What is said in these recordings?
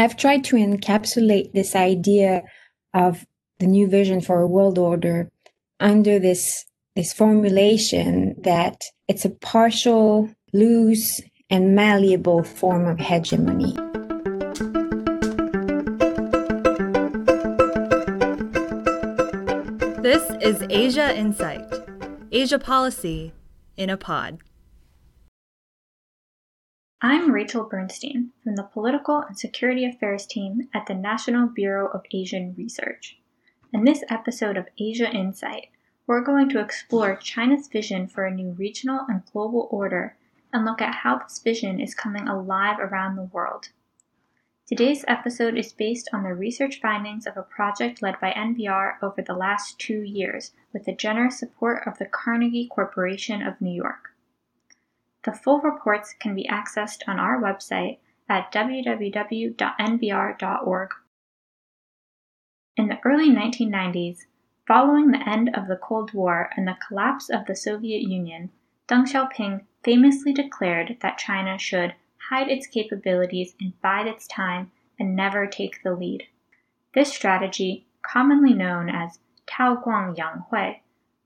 I've tried to encapsulate this idea of the new vision for a world order under this this formulation that it's a partial, loose, and malleable form of hegemony. This is Asia Insight, Asia Policy in a Pod. I'm Rachel Bernstein from the Political and Security Affairs team at the National Bureau of Asian Research. In this episode of Asia Insight, we're going to explore China's vision for a new regional and global order and look at how this vision is coming alive around the world. Today's episode is based on the research findings of a project led by NBR over the last two years with the generous support of the Carnegie Corporation of New York. The full reports can be accessed on our website at www.nbr.org. In the early 1990s, following the end of the Cold War and the collapse of the Soviet Union, Deng Xiaoping famously declared that China should hide its capabilities and bide its time and never take the lead. This strategy, commonly known as Tao Guang Yang Hui,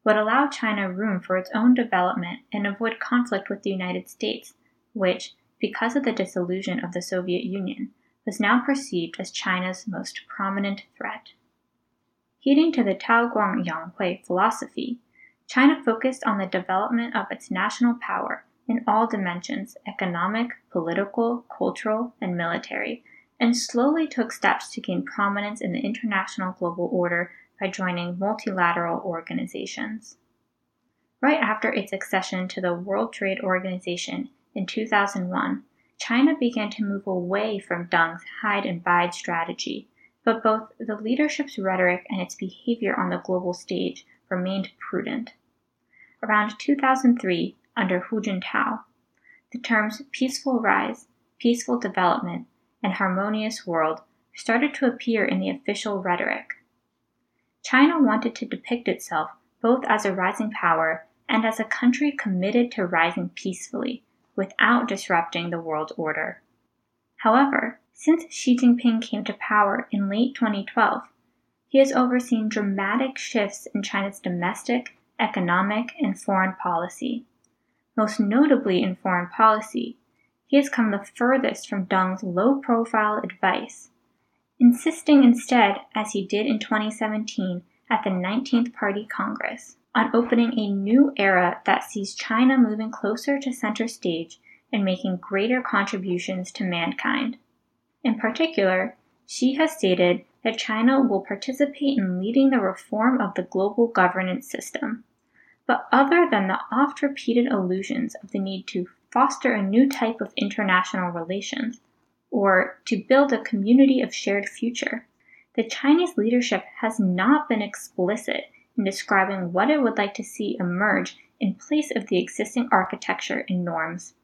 would allow China room for its own development and avoid conflict with the United States, which, because of the dissolution of the Soviet Union, was now perceived as China's most prominent threat. Heeding to the Tao Guang Yang philosophy, China focused on the development of its national power in all dimensions economic, political, cultural, and military, and slowly took steps to gain prominence in the international global order by joining multilateral organizations. Right after its accession to the World Trade Organization in 2001, China began to move away from Deng's hide and bide strategy but both the leadership's rhetoric and its behavior on the global stage remained prudent. Around 2003, under Hu Jintao, the terms peaceful rise, peaceful development, and harmonious world started to appear in the official rhetoric. China wanted to depict itself both as a rising power and as a country committed to rising peacefully without disrupting the world order. However, since Xi Jinping came to power in late 2012, he has overseen dramatic shifts in China's domestic, economic, and foreign policy. Most notably in foreign policy, he has come the furthest from Deng's low profile advice, insisting instead, as he did in 2017 at the 19th Party Congress, on opening a new era that sees China moving closer to center stage and making greater contributions to mankind. In particular, Xi has stated that China will participate in leading the reform of the global governance system. But other than the oft repeated allusions of the need to foster a new type of international relations, or to build a community of shared future, the Chinese leadership has not been explicit in describing what it would like to see emerge in place of the existing architecture and norms.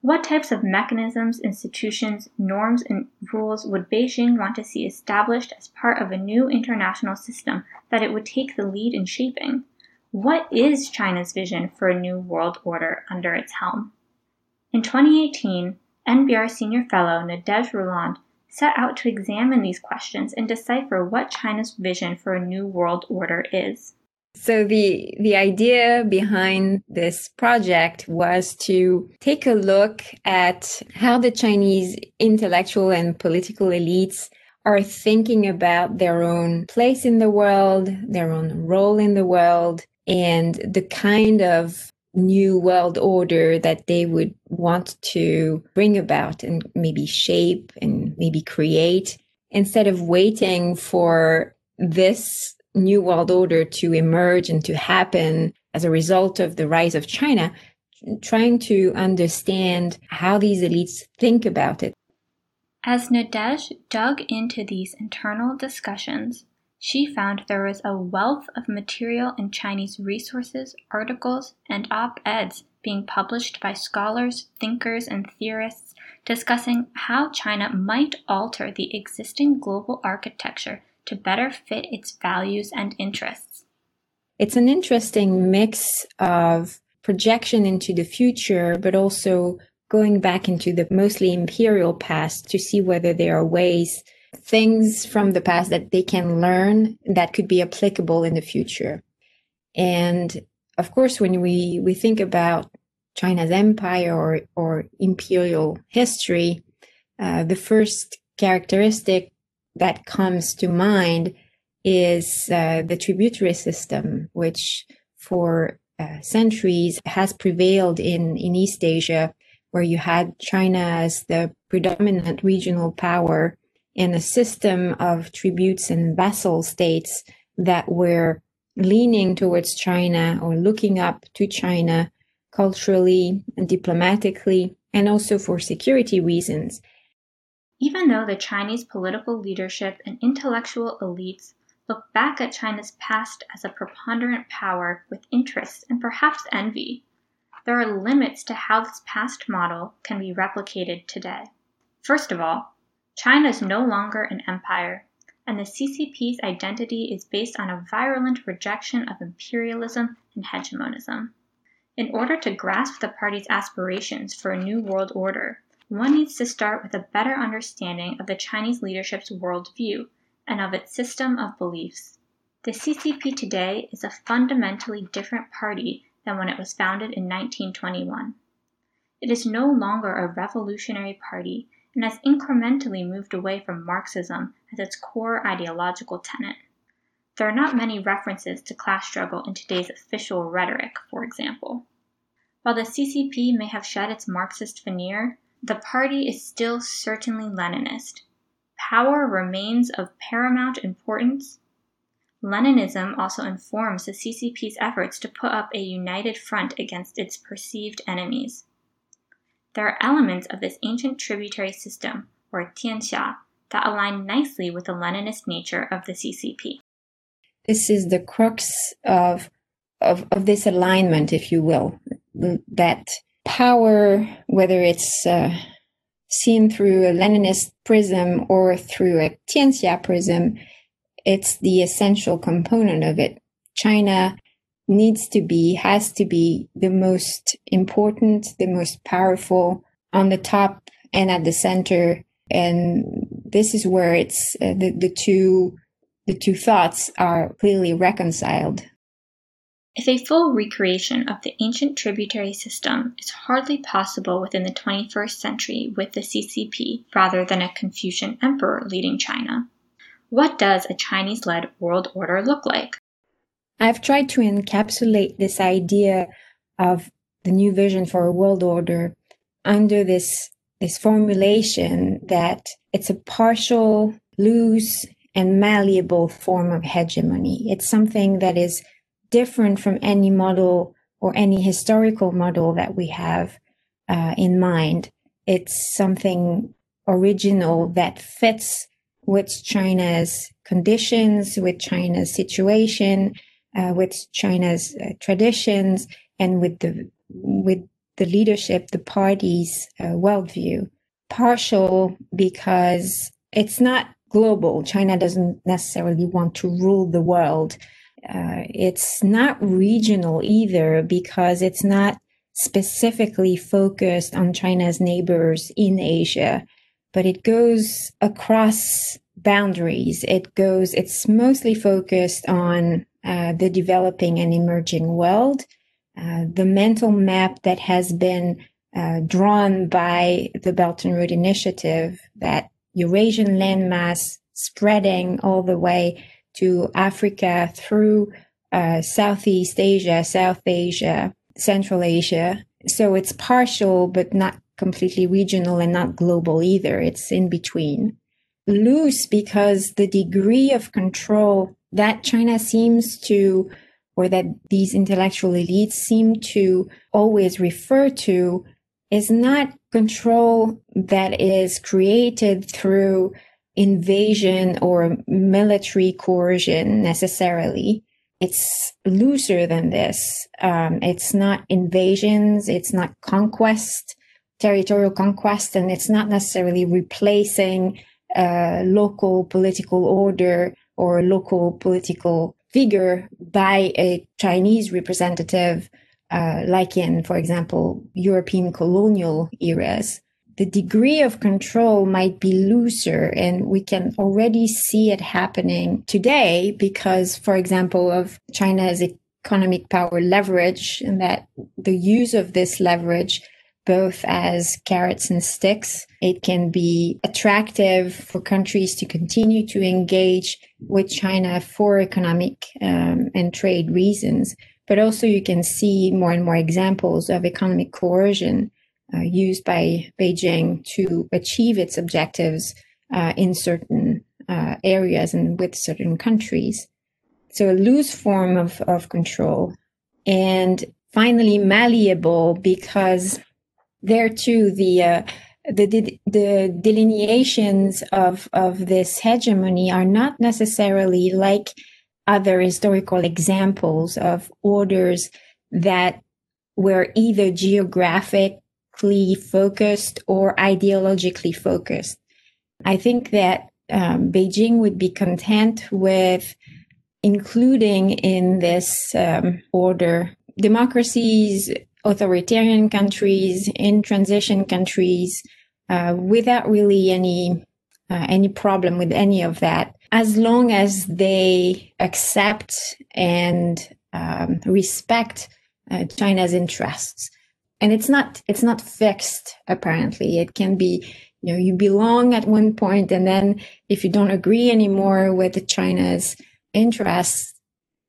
What types of mechanisms, institutions, norms, and rules would Beijing want to see established as part of a new international system that it would take the lead in shaping? What is China's vision for a new world order under its helm? In 2018, NBR Senior Fellow Nadege Rolland set out to examine these questions and decipher what China's vision for a new world order is. So the the idea behind this project was to take a look at how the Chinese intellectual and political elites are thinking about their own place in the world, their own role in the world, and the kind of new world order that they would want to bring about and maybe shape and maybe create instead of waiting for this new world order to emerge and to happen as a result of the rise of China, trying to understand how these elites think about it. As Nadege dug into these internal discussions, she found there was a wealth of material in Chinese resources, articles, and op eds being published by scholars, thinkers, and theorists discussing how China might alter the existing global architecture to better fit its values and interests. It's an interesting mix of projection into the future, but also going back into the mostly imperial past to see whether there are ways, things from the past that they can learn that could be applicable in the future. And of course, when we, we think about China's empire or, or imperial history, uh, the first characteristic that comes to mind is uh, the tributary system, which for uh, centuries has prevailed in, in East Asia, where you had China as the predominant regional power and a system of tributes and vassal states that were leaning towards China or looking up to China culturally and diplomatically, and also for security reasons. Even though the Chinese political leadership and intellectual elites look back at China's past as a preponderant power with interest and perhaps envy, there are limits to how this past model can be replicated today. First of all, China is no longer an empire, and the CCP's identity is based on a virulent rejection of imperialism and hegemonism. In order to grasp the party's aspirations for a new world order, one needs to start with a better understanding of the Chinese leadership's worldview and of its system of beliefs. The CCP today is a fundamentally different party than when it was founded in 1921. It is no longer a revolutionary party and has incrementally moved away from Marxism as its core ideological tenet. There are not many references to class struggle in today's official rhetoric, for example. While the CCP may have shed its Marxist veneer, the party is still certainly Leninist. Power remains of paramount importance. Leninism also informs the CCP's efforts to put up a united front against its perceived enemies. There are elements of this ancient tributary system, or Tianxia, that align nicely with the Leninist nature of the CCP this is the crux of, of, of this alignment, if you will, that power, whether it's uh, seen through a Leninist prism or through a Tianxia prism, it's the essential component of it. China needs to be, has to be the most important, the most powerful on the top and at the center. And this is where it's uh, the, the two the two thoughts are clearly reconciled. If a full recreation of the ancient tributary system is hardly possible within the 21st century with the CCP rather than a Confucian emperor leading China, what does a Chinese led world order look like? I've tried to encapsulate this idea of the new vision for a world order under this, this formulation that it's a partial, loose, and malleable form of hegemony. It's something that is different from any model or any historical model that we have uh, in mind. It's something original that fits with China's conditions, with China's situation, uh, with China's uh, traditions, and with the with the leadership, the party's uh, worldview. Partial because it's not global. China doesn't necessarily want to rule the world. Uh, it's not regional either because it's not specifically focused on China's neighbors in Asia, but it goes across boundaries. It goes, it's mostly focused on the developing and emerging world. Uh, the mental map that has been uh, drawn by the Belt and Road Initiative that Eurasian landmass spreading all the way to Africa through uh, Southeast Asia, South Asia, Central Asia. So it's partial, but not completely regional and not global either. It's in between. Loose because the degree of control that China seems to, or that these intellectual elites seem to always refer to, is not control that is created through invasion or military coercion necessarily. It's looser than this. Um, it's not invasions. It's not conquest, territorial conquest, and it's not necessarily replacing a local political order or local political figure by a Chinese representative uh, like in, for example, European colonial eras, the degree of control might be looser and we can already see it happening today because for example of china's economic power leverage and that the use of this leverage both as carrots and sticks it can be attractive for countries to continue to engage with china for economic um, and trade reasons but also you can see more and more examples of economic coercion uh, used by Beijing to achieve its objectives uh, in certain uh, areas and with certain countries. So a loose form of, of control. And finally, malleable because there too, the, uh, the, the delineations of, of this hegemony are not necessarily like other historical examples of orders that were either geographically focused or ideologically focused. I think that um, Beijing would be content with including in this um, order democracies, authoritarian countries, in transition countries, uh, without really any uh, any problem with any of that, as long as they accept and um, respect uh, China's interests. And it's not it's not fixed apparently. It can be you know you belong at one point and then if you don't agree anymore with china's interests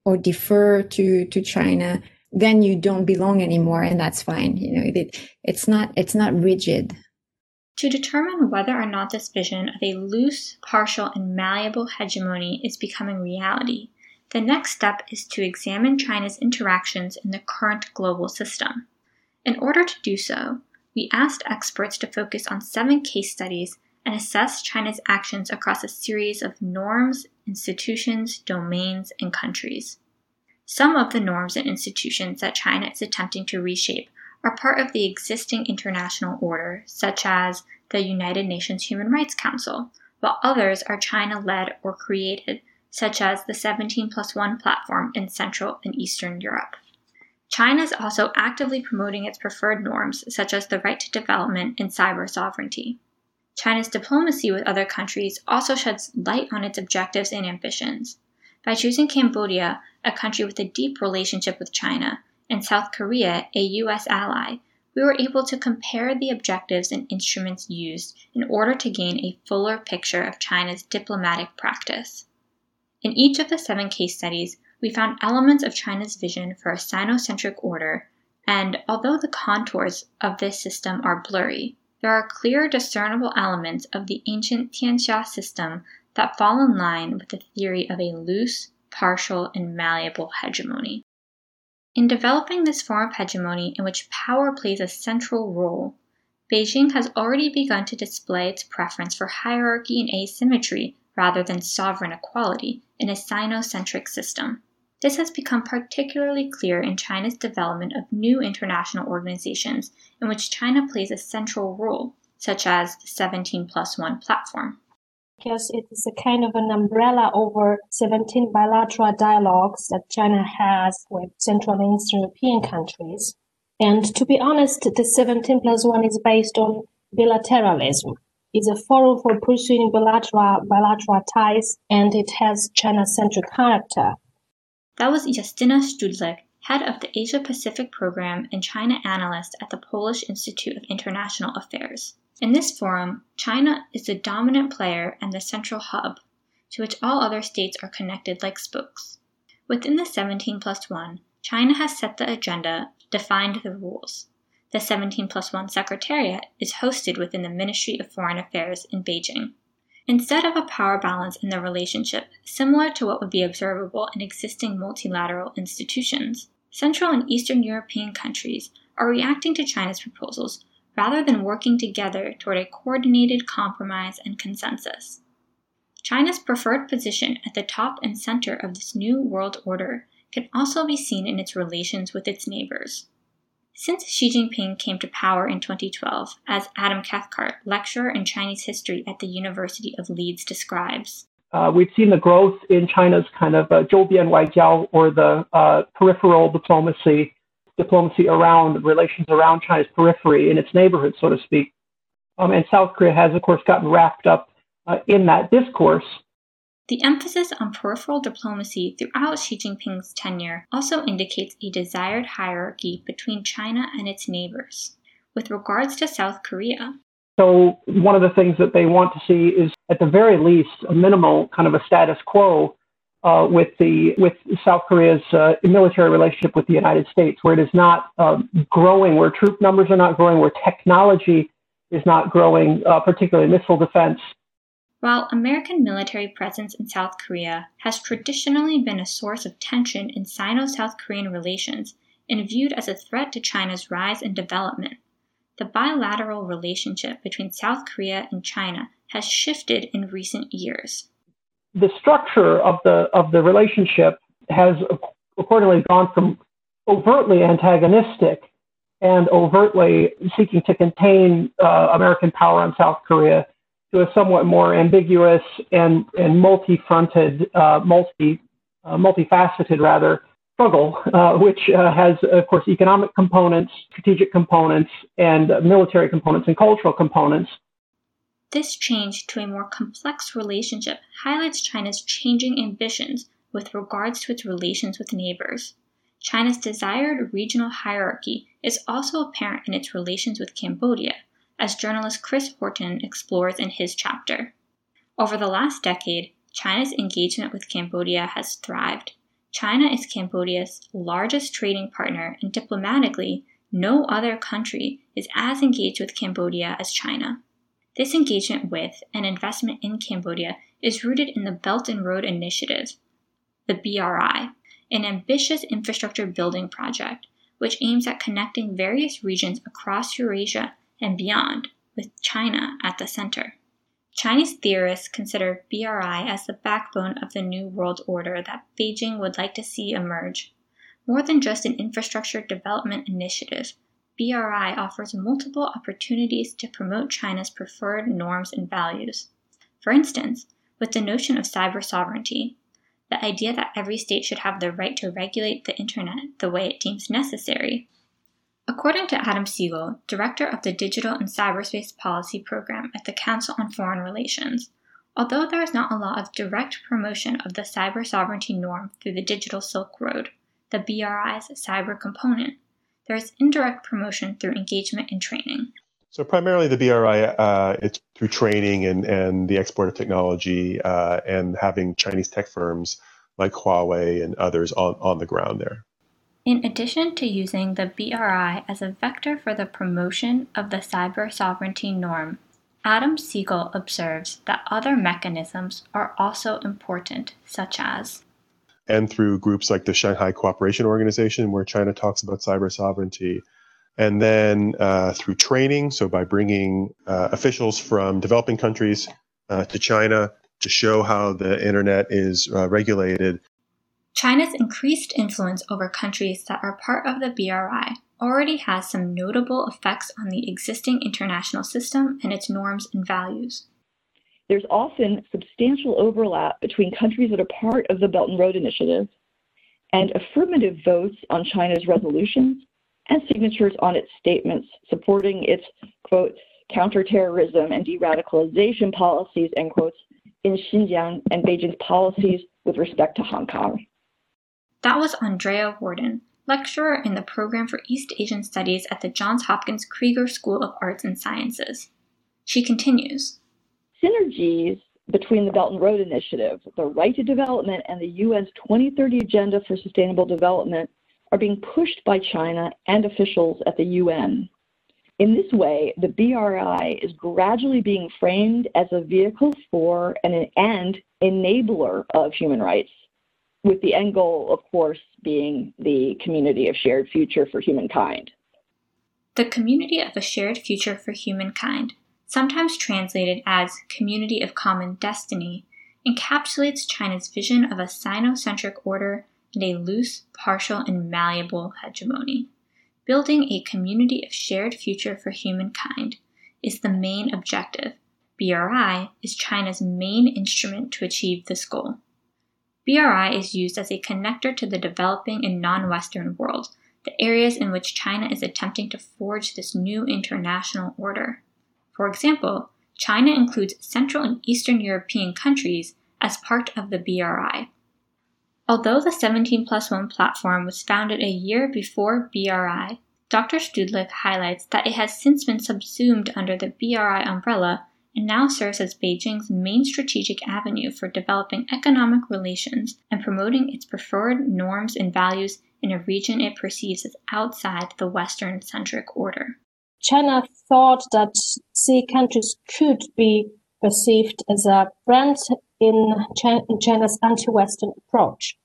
or defer to to china then you don't belong anymore and that's fine. You know it, it's not it's not rigid. To determine whether or not this vision of a loose partial and malleable hegemony is becoming reality the next step is to examine china's interactions in the current global system. In order to do so, we asked experts to focus on seven case studies and assess China's actions across a series of norms, institutions, domains, and countries. Some of the norms and institutions that China is attempting to reshape are part of the existing international order, such as the United Nations Human Rights Council, while others are China led or created, such as the 17 plus 1 platform in Central and Eastern Europe. China is also actively promoting its preferred norms, such as the right to development and cyber sovereignty. China's diplomacy with other countries also sheds light on its objectives and ambitions. By choosing Cambodia, a country with a deep relationship with China, and South Korea, a U.S. ally, we were able to compare the objectives and instruments used in order to gain a fuller picture of China's diplomatic practice. In each of the seven case studies, we found elements of China's vision for a Sinocentric order, and although the contours of this system are blurry, there are clear discernible elements of the ancient Tianxia system that fall in line with the theory of a loose, partial, and malleable hegemony. In developing this form of hegemony in which power plays a central role, Beijing has already begun to display its preference for hierarchy and asymmetry rather than sovereign equality in a Sinocentric system. This has become particularly clear in China's development of new international organizations in which China plays a central role, such as the 17 plus 1 platform. Because it is a kind of an umbrella over 17 bilateral dialogues that China has with Central and Eastern European countries. And to be honest, the 17 plus 1 is based on bilateralism. It's a forum for pursuing bilateral, bilateral ties and it has China centric character. That was Justyna Szczudlik, head of the Asia Pacific Program and China analyst at the Polish Institute of International Affairs. In this forum, China is the dominant player and the central hub, to which all other states are connected like spokes. Within the 17 plus 1, China has set the agenda, defined the rules. The 17 plus 1 Secretariat is hosted within the Ministry of Foreign Affairs in Beijing. Instead of a power balance in the relationship similar to what would be observable in existing multilateral institutions, Central and Eastern European countries are reacting to China's proposals rather than working together toward a coordinated compromise and consensus. China's preferred position at the top and center of this new world order can also be seen in its relations with its neighbors. Since Xi Jinping came to power in 2012, as Adam Cathcart, lecturer in Chinese history at the University of Leeds, describes, uh, we've seen the growth in China's kind of uh, Jiao, or the uh, peripheral diplomacy, diplomacy around relations around China's periphery in its neighborhood, so to speak. Um, and South Korea has, of course, gotten wrapped up uh, in that discourse. The emphasis on peripheral diplomacy throughout Xi Jinping's tenure also indicates a desired hierarchy between China and its neighbors. With regards to South Korea, so one of the things that they want to see is, at the very least, a minimal kind of a status quo uh, with the with South Korea's uh, military relationship with the United States, where it is not uh, growing, where troop numbers are not growing, where technology is not growing, uh, particularly missile defense. While American military presence in South Korea has traditionally been a source of tension in Sino South Korean relations and viewed as a threat to China's rise and development, the bilateral relationship between South Korea and China has shifted in recent years. The structure of the of the relationship has accordingly gone from overtly antagonistic and overtly seeking to contain uh, American power on South Korea to a somewhat more ambiguous and, and multi-fronted, uh, multi, uh, multifaceted rather, struggle, uh, which uh, has, of course, economic components, strategic components, and military components and cultural components. This change to a more complex relationship highlights China's changing ambitions with regards to its relations with neighbors. China's desired regional hierarchy is also apparent in its relations with Cambodia, as journalist Chris Horton explores in his chapter. Over the last decade, China's engagement with Cambodia has thrived, China is Cambodia's largest trading partner, and diplomatically, no other country is as engaged with Cambodia as China. This engagement with and investment in Cambodia is rooted in the Belt and Road Initiative, the BRI, an ambitious infrastructure building project which aims at connecting various regions across Eurasia and beyond, with China at the center. Chinese theorists consider BRI as the backbone of the New World Order that Beijing would like to see emerge. More than just an infrastructure development initiative, BRI offers multiple opportunities to promote China's preferred norms and values. For instance, with the notion of cyber sovereignty, the idea that every state should have the right to regulate the internet the way it deems necessary, According to Adam Segal, director of the Digital and Cyberspace Policy Program at the Council on Foreign Relations, although there is not a law of direct promotion of the cyber sovereignty norm through the Digital Silk Road, the BRI's cyber component, there is indirect promotion through engagement and training. So primarily the BRI, uh, it's through training and, and the export of technology uh, and having Chinese tech firms like Huawei and others on, on the ground there. In addition to using the BRI as a vector for the promotion of the cyber sovereignty norm, Adam Segal observes that other mechanisms are also important, such as and through groups like the Shanghai Cooperation Organization, where China talks about cyber sovereignty, and then uh, through training, so by bringing uh, officials from developing countries uh, to China to show how the internet is uh, regulated China's increased influence over countries that are part of the BRI already has some notable effects on the existing international system and its norms and values. There's often substantial overlap between countries that are part of the Belt and Road Initiative and affirmative votes on China's resolutions and signatures on its statements supporting its, quote, counterterrorism and de-radicalization policies, end quotes, in Xinjiang and Beijing's policies with respect to Hong Kong. That was Andrea Worden, lecturer in the program for East Asian Studies at the Johns Hopkins Krieger School of Arts and Sciences. She continues Synergies between the Belt and Road Initiative, the Right to Development, and the UN's 2030 Agenda for Sustainable Development are being pushed by China and officials at the UN. In this way, the BRI is gradually being framed as a vehicle for and an enabler of human rights with the end goal, of course, being the community of shared future for humankind. The community of a shared future for humankind, sometimes translated as community of common destiny, encapsulates China's vision of a Sinocentric order and a loose, partial, and malleable hegemony. Building a community of shared future for humankind is the main objective. BRI is China's main instrument to achieve this goal. BRI is used as a connector to the developing and non Western world the areas in which China is attempting to forge this new international order. For example, China includes Central and Eastern European countries as part of the BRI. Although the 17 plus 1 platform was founded a year before BRI, Dr. Szczudlik highlights that it has since been subsumed under the BRI umbrella and now serves as Beijing's main strategic avenue for developing economic relations and promoting its preferred norms and values in a region it perceives as outside the Western centric order. China thought that C countries could be perceived as a brand in China's anti Western approach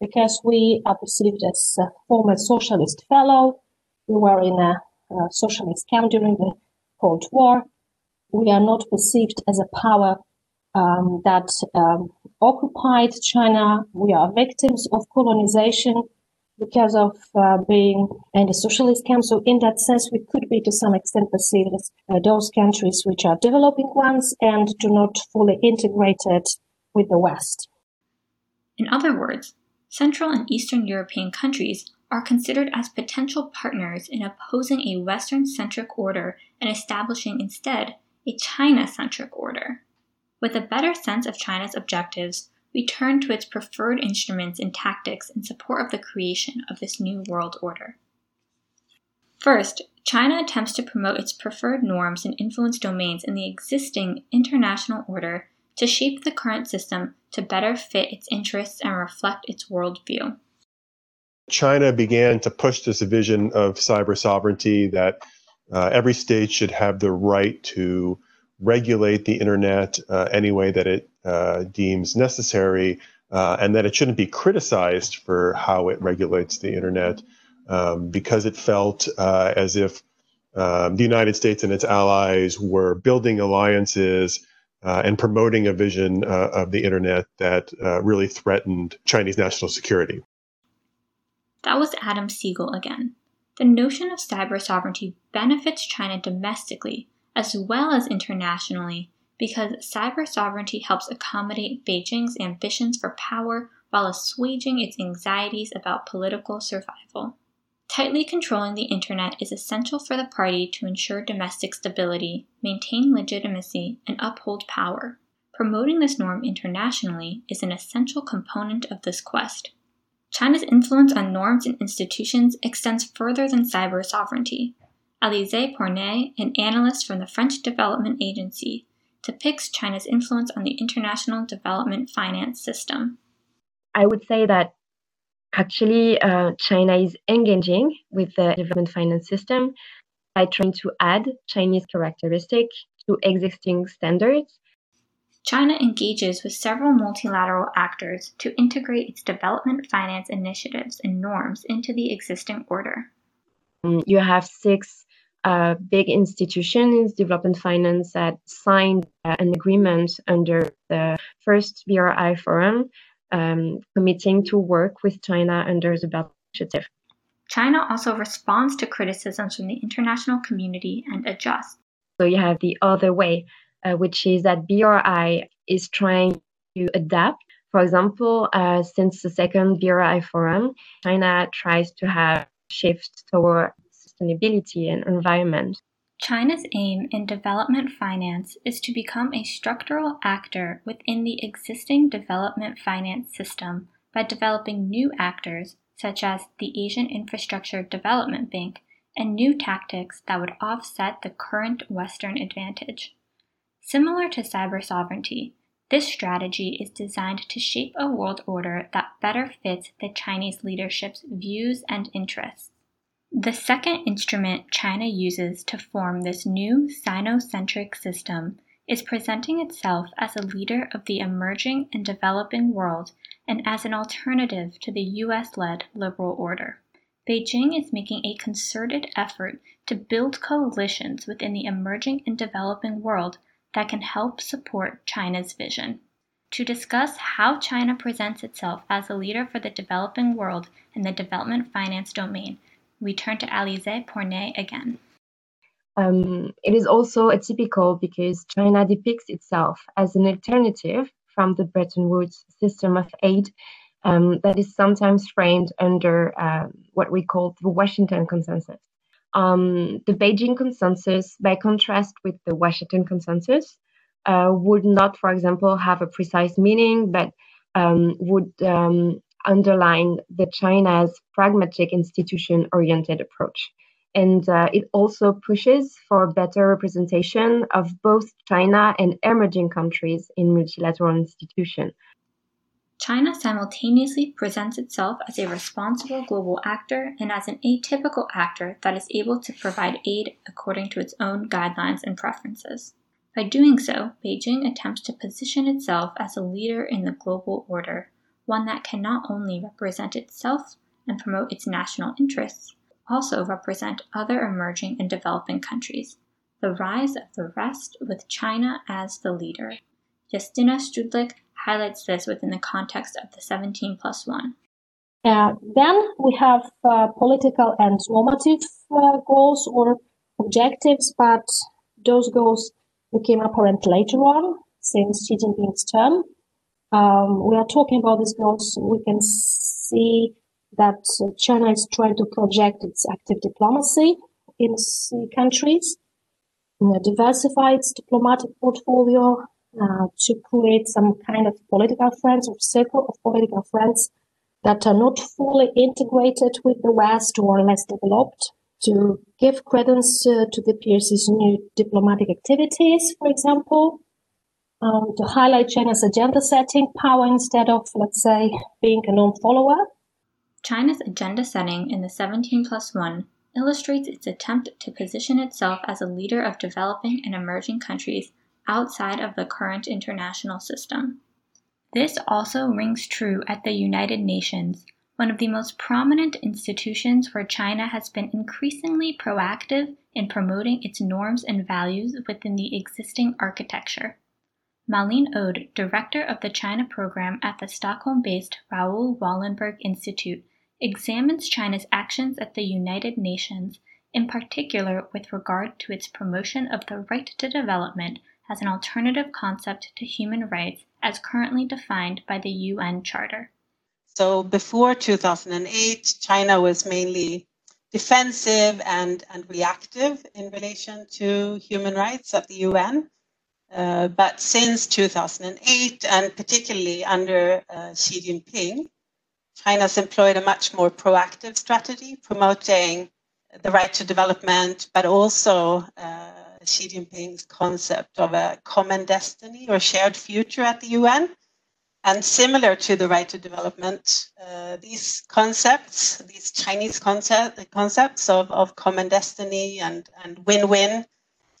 because we are perceived as a former socialist fellow. We were in a, a socialist camp during the Cold War we are not perceived as a power um, that um, occupied China. We are victims of colonization because of uh, being in the socialist camp. So in that sense, we could be to some extent perceived as uh, those countries which are developing ones and do not fully integrated with the West. In other words, Central and Eastern European countries are considered as potential partners in opposing a Western centric order and establishing instead a China centric order. With a better sense of China's objectives, we turn to its preferred instruments and tactics in support of the creation of this new world order. First, China attempts to promote its preferred norms and influence domains in the existing international order to shape the current system to better fit its interests and reflect its worldview. China began to push this vision of cyber sovereignty that uh, every state should have the right to regulate the internet uh, any way that it uh, deems necessary, uh, and that it shouldn't be criticized for how it regulates the internet um, because it felt uh, as if um, the United States and its allies were building alliances uh, and promoting a vision of the internet that really threatened Chinese national security. That was Adam Segal again. The notion of cyber sovereignty benefits China domestically as well as internationally because cyber sovereignty helps accommodate Beijing's ambitions for power while assuaging its anxieties about political survival. Tightly controlling the internet is essential for the party to ensure domestic stability, maintain legitimacy, and uphold power. Promoting this norm internationally is an essential component of this quest. China's influence on norms and institutions extends further than cyber sovereignty. Alizé Pornay, an analyst from the French Development Agency, depicts China's influence on the international development finance system. I would say that actually uh, China is engaging with the development finance system by trying to add Chinese characteristics to existing standards China engages with several multilateral actors to integrate its development finance initiatives and norms into the existing order. Mm, you have six uh, big institutions, development finance, that signed uh, an agreement under the first BRI forum, um, committing to work with China under the Belt Initiative. China also responds to criticisms from the international community and adjusts. So you have the other way uh, which is that BRI is trying to adapt. For example, uh, since the second BRI forum, China tries to have shifts toward sustainability and environment. China's aim in development finance is to become a structural actor within the existing development finance system by developing new actors, such as the Asian Infrastructure Development Bank, and new tactics that would offset the current Western advantage. Similar to cyber sovereignty, this strategy is designed to shape a world order that better fits the Chinese leadership's views and interests. The second instrument China uses to form this new Sinocentric system is presenting itself as a leader of the emerging and developing world and as an alternative to the US led liberal order. Beijing is making a concerted effort to build coalitions within the emerging and developing world that can help support China's vision. To discuss how China presents itself as a leader for the developing world in the development finance domain, we turn to Alizé Pornay again. Um, it is also atypical because China depicts itself as an alternative from the Bretton Woods system of aid um, that is sometimes framed under uh, what we call the Washington Consensus. Um, the Beijing Consensus, by contrast with the Washington Consensus, uh, would not, for example, have a precise meaning, but um, would um, underline the China's pragmatic institution oriented approach. And uh, it also pushes for better representation of both China and emerging countries in multilateral institutions. China simultaneously presents itself as a responsible global actor and as an atypical actor that is able to provide aid according to its own guidelines and preferences. By doing so, Beijing attempts to position itself as a leader in the global order, one that can not only represent itself and promote its national interests, also represent other emerging and developing countries. The rise of the rest with China as the leader. Justyna Szczudlik highlights this within the context of the 17 plus 1. Uh, then we have uh, political and normative uh, goals or objectives, but those goals became apparent later on since Xi Jinping's term. Um, we are talking about these goals. We can see that China is trying to project its active diplomacy in countries, diversify its diplomatic portfolio uh, to create some kind of political friends or circle of political friends that are not fully integrated with the West or less developed to give credence uh, to the PRC's new diplomatic activities, for example, um, to highlight China's agenda setting power instead of, let's say, being a non follower. China's agenda setting in the 17 plus 1 illustrates its attempt to position itself as a leader of developing and emerging countries outside of the current international system. This also rings true at the United Nations, one of the most prominent institutions where China has been increasingly proactive in promoting its norms and values within the existing architecture. Malin Oud, director of the China program at the Stockholm based Raoul Wallenberg Institute, examines China's actions at the United Nations, in particular with regard to its promotion of the right to development as an alternative concept to human rights as currently defined by the UN Charter. So before 2008, China was mainly defensive and, and reactive in relation to human rights at the UN. Uh, but since 2008, and particularly under uh, Xi Jinping, China's employed a much more proactive strategy promoting the right to development, but also uh, Xi Jinping's concept of a common destiny or shared future at the UN. And similar to the right to development, uh, these concepts, these Chinese concept, concepts of, of common destiny and, and win win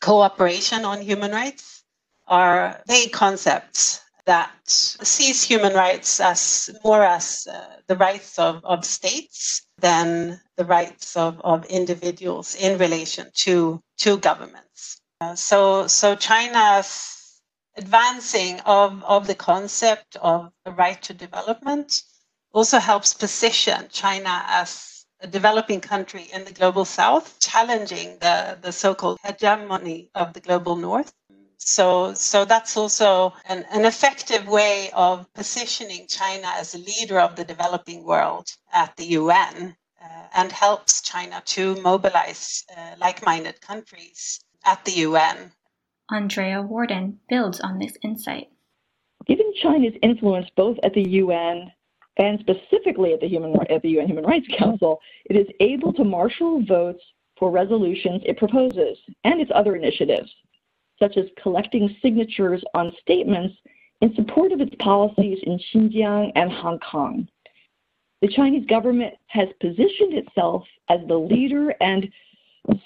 cooperation on human rights, are vague concepts that sees human rights as more as uh, the rights of, of states than the rights of, of individuals in relation to, to governments. Uh, so, so China's advancing of, of the concept of the right to development also helps position China as a developing country in the global south, challenging the, the so-called hegemony of the global north. So, so that's also an, an effective way of positioning China as a leader of the developing world at the UN uh, and helps China to mobilize uh, like-minded countries at the UN Andrea Worden builds on this insight. Given China's influence both at the UN and specifically at the, Human, at the UN Human Rights Council, it is able to marshal votes for resolutions it proposes and its other initiatives, such as collecting signatures on statements in support of its policies in Xinjiang and Hong Kong. The Chinese government has positioned itself as the leader and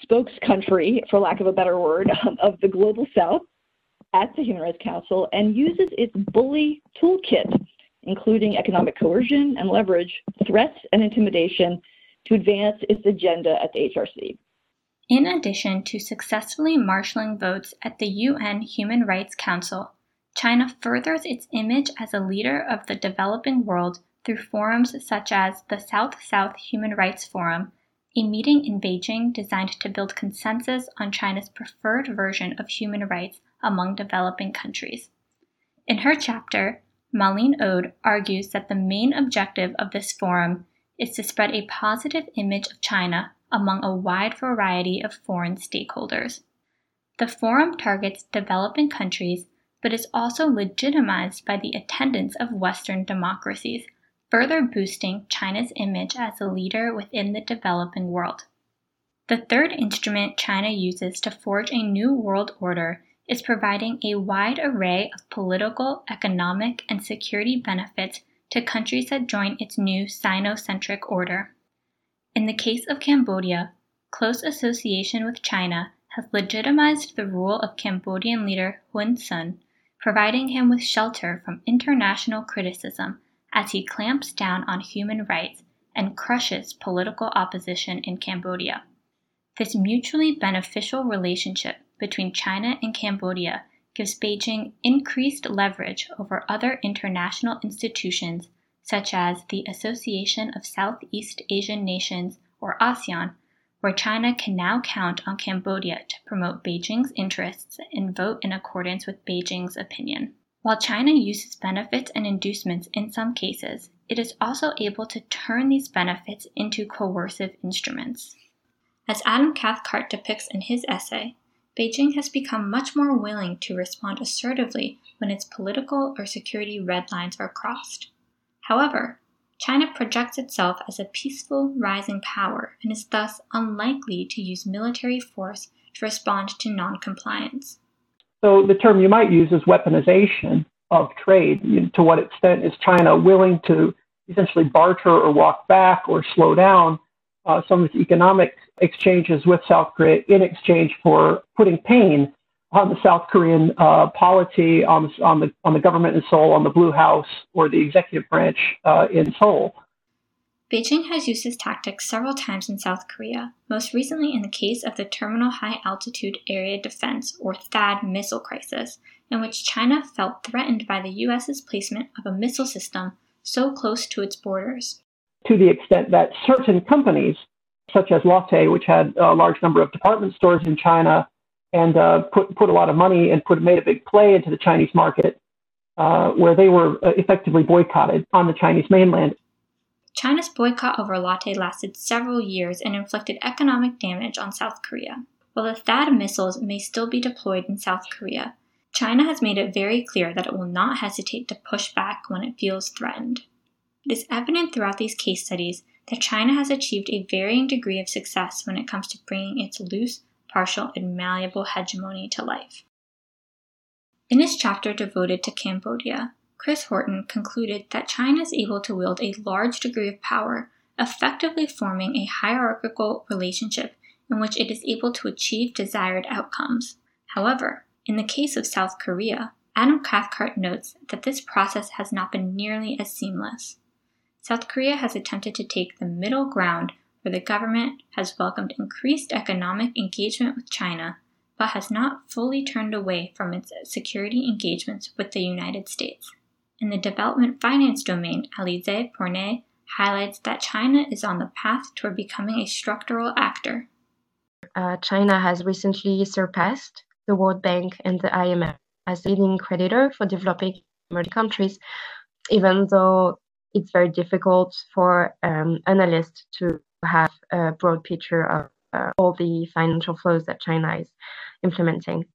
spokes country, for lack of a better word, of the global south at the Human Rights Council and uses its bully toolkit, including economic coercion and leverage, threats and intimidation, to advance its agenda at the HRC. In addition to successfully marshalling votes at the UN Human Rights Council, China furthers its image as a leader of the developing world through forums such as the South South Human Rights Forum a meeting in Beijing designed to build consensus on China's preferred version of human rights among developing countries. In her chapter, Malin Oud argues that the main objective of this forum is to spread a positive image of China among a wide variety of foreign stakeholders. The forum targets developing countries, but is also legitimized by the attendance of Western democracies, further boosting China's image as a leader within the developing world. The third instrument China uses to forge a new world order is providing a wide array of political, economic, and security benefits to countries that join its new Sinocentric order. In the case of Cambodia, close association with China has legitimized the rule of Cambodian leader Hun Sen, providing him with shelter from international criticism as he clamps down on human rights and crushes political opposition in Cambodia. This mutually beneficial relationship between China and Cambodia gives Beijing increased leverage over other international institutions such as the Association of Southeast Asian Nations or ASEAN, where China can now count on Cambodia to promote Beijing's interests and vote in accordance with Beijing's opinion. While China uses benefits and inducements in some cases, it is also able to turn these benefits into coercive instruments. As Adam Cathcart depicts in his essay, Beijing has become much more willing to respond assertively when its political or security red lines are crossed. However, China projects itself as a peaceful, rising power and is thus unlikely to use military force to respond to noncompliance. So, the term you might use is weaponization of trade. To what extent is China willing to essentially barter or walk back or slow down uh, some of its economic exchanges with South Korea in exchange for putting pain on the South Korean uh, polity, on, on, the, on the government in Seoul, on the Blue House, or the executive branch uh, in Seoul. Beijing has used this tactic several times in South Korea, most recently in the case of the Terminal High Altitude Area Defense, or THAAD, missile crisis, in which China felt threatened by the U.S.'s placement of a missile system so close to its borders. To the extent that certain companies, such as Lotte, which had a large number of department stores in China, and uh, put put a lot of money and put made a big play into the Chinese market, uh, where they were uh, effectively boycotted on the Chinese mainland. China's boycott over Lotte lasted several years and inflicted economic damage on South Korea. While the THAAD missiles may still be deployed in South Korea, China has made it very clear that it will not hesitate to push back when it feels threatened. It is evident throughout these case studies that China has achieved a varying degree of success when it comes to bringing its loose, partial, and malleable hegemony to life. In his chapter devoted to Cambodia, Chris Horton concluded that China is able to wield a large degree of power, effectively forming a hierarchical relationship in which it is able to achieve desired outcomes. However, in the case of South Korea, Adam Cathcart notes that this process has not been nearly as seamless. South Korea has attempted to take the middle ground where the government has welcomed increased economic engagement with China, but has not fully turned away from its security engagements with the United States. In the development finance domain, Alize Pournet highlights that China is on the path toward becoming a structural actor. Uh, China has recently surpassed the World Bank and the IMF as leading creditor for developing emerging countries, even though it's very difficult for um, analysts to have a broad picture of uh, all the financial flows that China is implementing.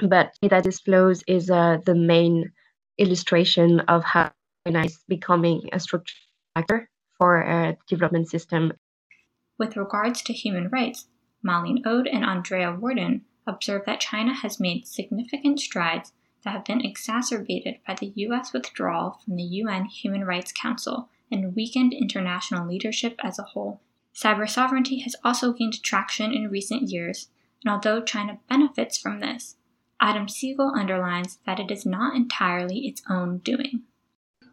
But these flows is uh, the main illustration of how China is becoming a structural for a development system. With regards to human rights, Malin Oud and Andrea Worden observe that China has made significant strides that have been exacerbated by the U.S. withdrawal from the UN Human Rights Council and weakened international leadership as a whole. Cyber sovereignty has also gained traction in recent years, and although China benefits from this, Adam Segal underlines that it is not entirely its own doing.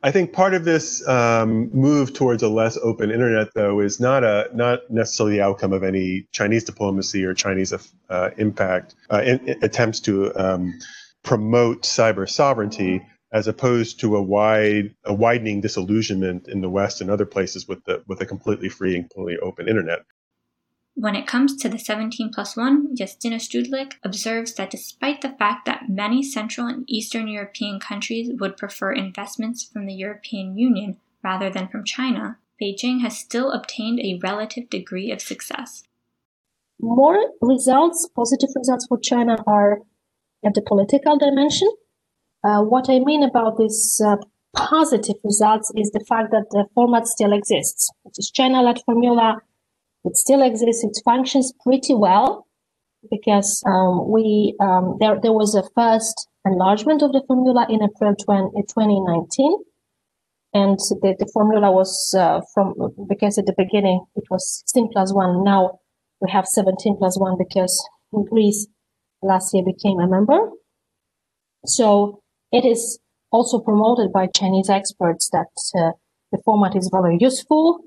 I think part of this um, move towards a less open internet, though, is not a not necessarily the outcome of any Chinese diplomacy or Chinese uh, impact uh, in, in attempts to um, promote cyber sovereignty, as opposed to a wide a widening disillusionment in the West and other places with the with a completely free and completely open internet. When it comes to the 17 plus 1, Justyna Szczudlik observes that despite the fact that many Central and Eastern European countries would prefer investments from the European Union rather than from China, Beijing has still obtained a relative degree of success. More results, positive results for China are at the political dimension. Uh, what I mean about these uh, positive results is the fact that the format still exists. It is China-led formula. It still exists. It functions pretty well because um, we um, there there was a first enlargement of the formula in April 20, 2019 and the, the formula was uh, from because at the beginning it was 16 plus 1 now we have 17 plus 1 because Greece last year became a member. So it is also promoted by Chinese experts that uh, the format is very useful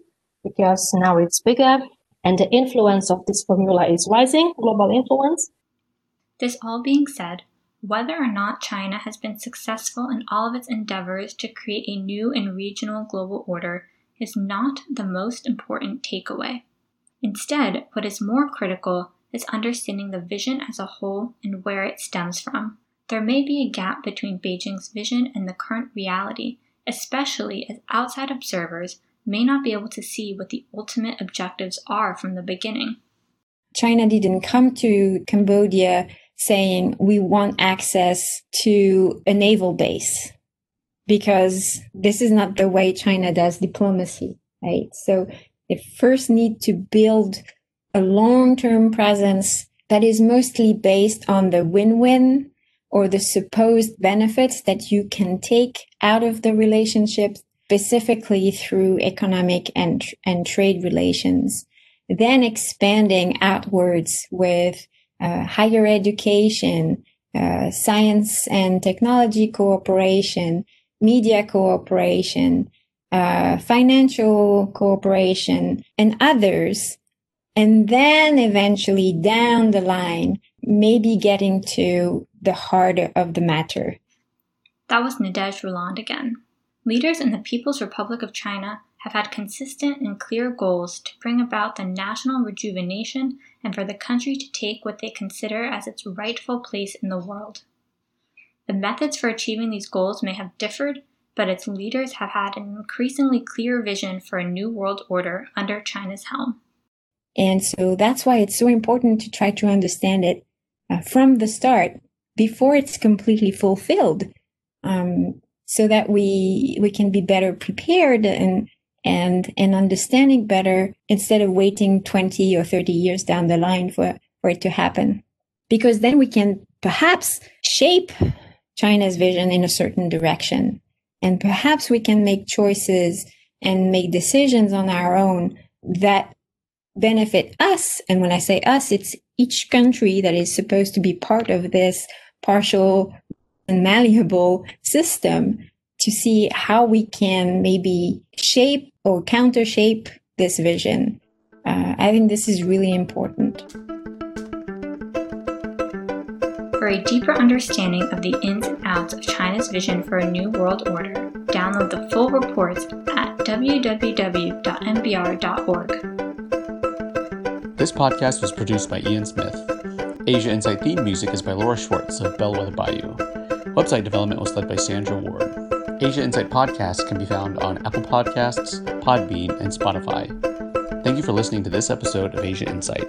because now it's bigger and the influence of this formula is rising, global influence. This all being said, whether or not China has been successful in all of its endeavors to create a new and regional global order is not the most important takeaway. Instead, what is more critical is understanding the vision as a whole and where it stems from. There may be a gap between Beijing's vision and the current reality, especially as outside observers may not be able to see what the ultimate objectives are from the beginning. China didn't come to Cambodia saying we want access to a naval base because this is not the way China does diplomacy, right? So they first need to build a long-term presence that is mostly based on the win-win or the supposed benefits that you can take out of the relationship specifically through economic and, and trade relations. Then expanding outwards with uh, higher education, uh, science and technology cooperation, media cooperation, uh, financial cooperation, and others. And then eventually down the line, maybe getting to the heart of the matter. That was Nadege Rolland again. Leaders in the People's Republic of China have had consistent and clear goals to bring about the national rejuvenation and for the country to take what they consider as its rightful place in the world. The methods for achieving these goals may have differed, but its leaders have had an increasingly clear vision for a new world order under China's helm. And so that's why it's so important to try to understand it uh, from the start before it's completely fulfilled, um, so that we we can be better prepared and and and understanding better instead of waiting 20 or 30 years down the line for for it to happen. Because then we can perhaps shape China's vision in a certain direction. And perhaps we can make choices and make decisions on our own that benefit us. And when I say us, it's each country that is supposed to be part of this partial and malleable system to see how we can maybe shape or counter shape this vision. Uh, I think this is really important. For a deeper understanding of the ins and outs of China's vision for a new world order, download the full reports at www.nbr.org. This podcast was produced by Ian Smith. Asia Insight theme music is by Laura Schwartz of Bellwether Bayou. Website development was led by Sandra Ward. Asia Insight podcasts can be found on Apple Podcasts, Podbean, and Spotify. Thank you for listening to this episode of Asia Insight.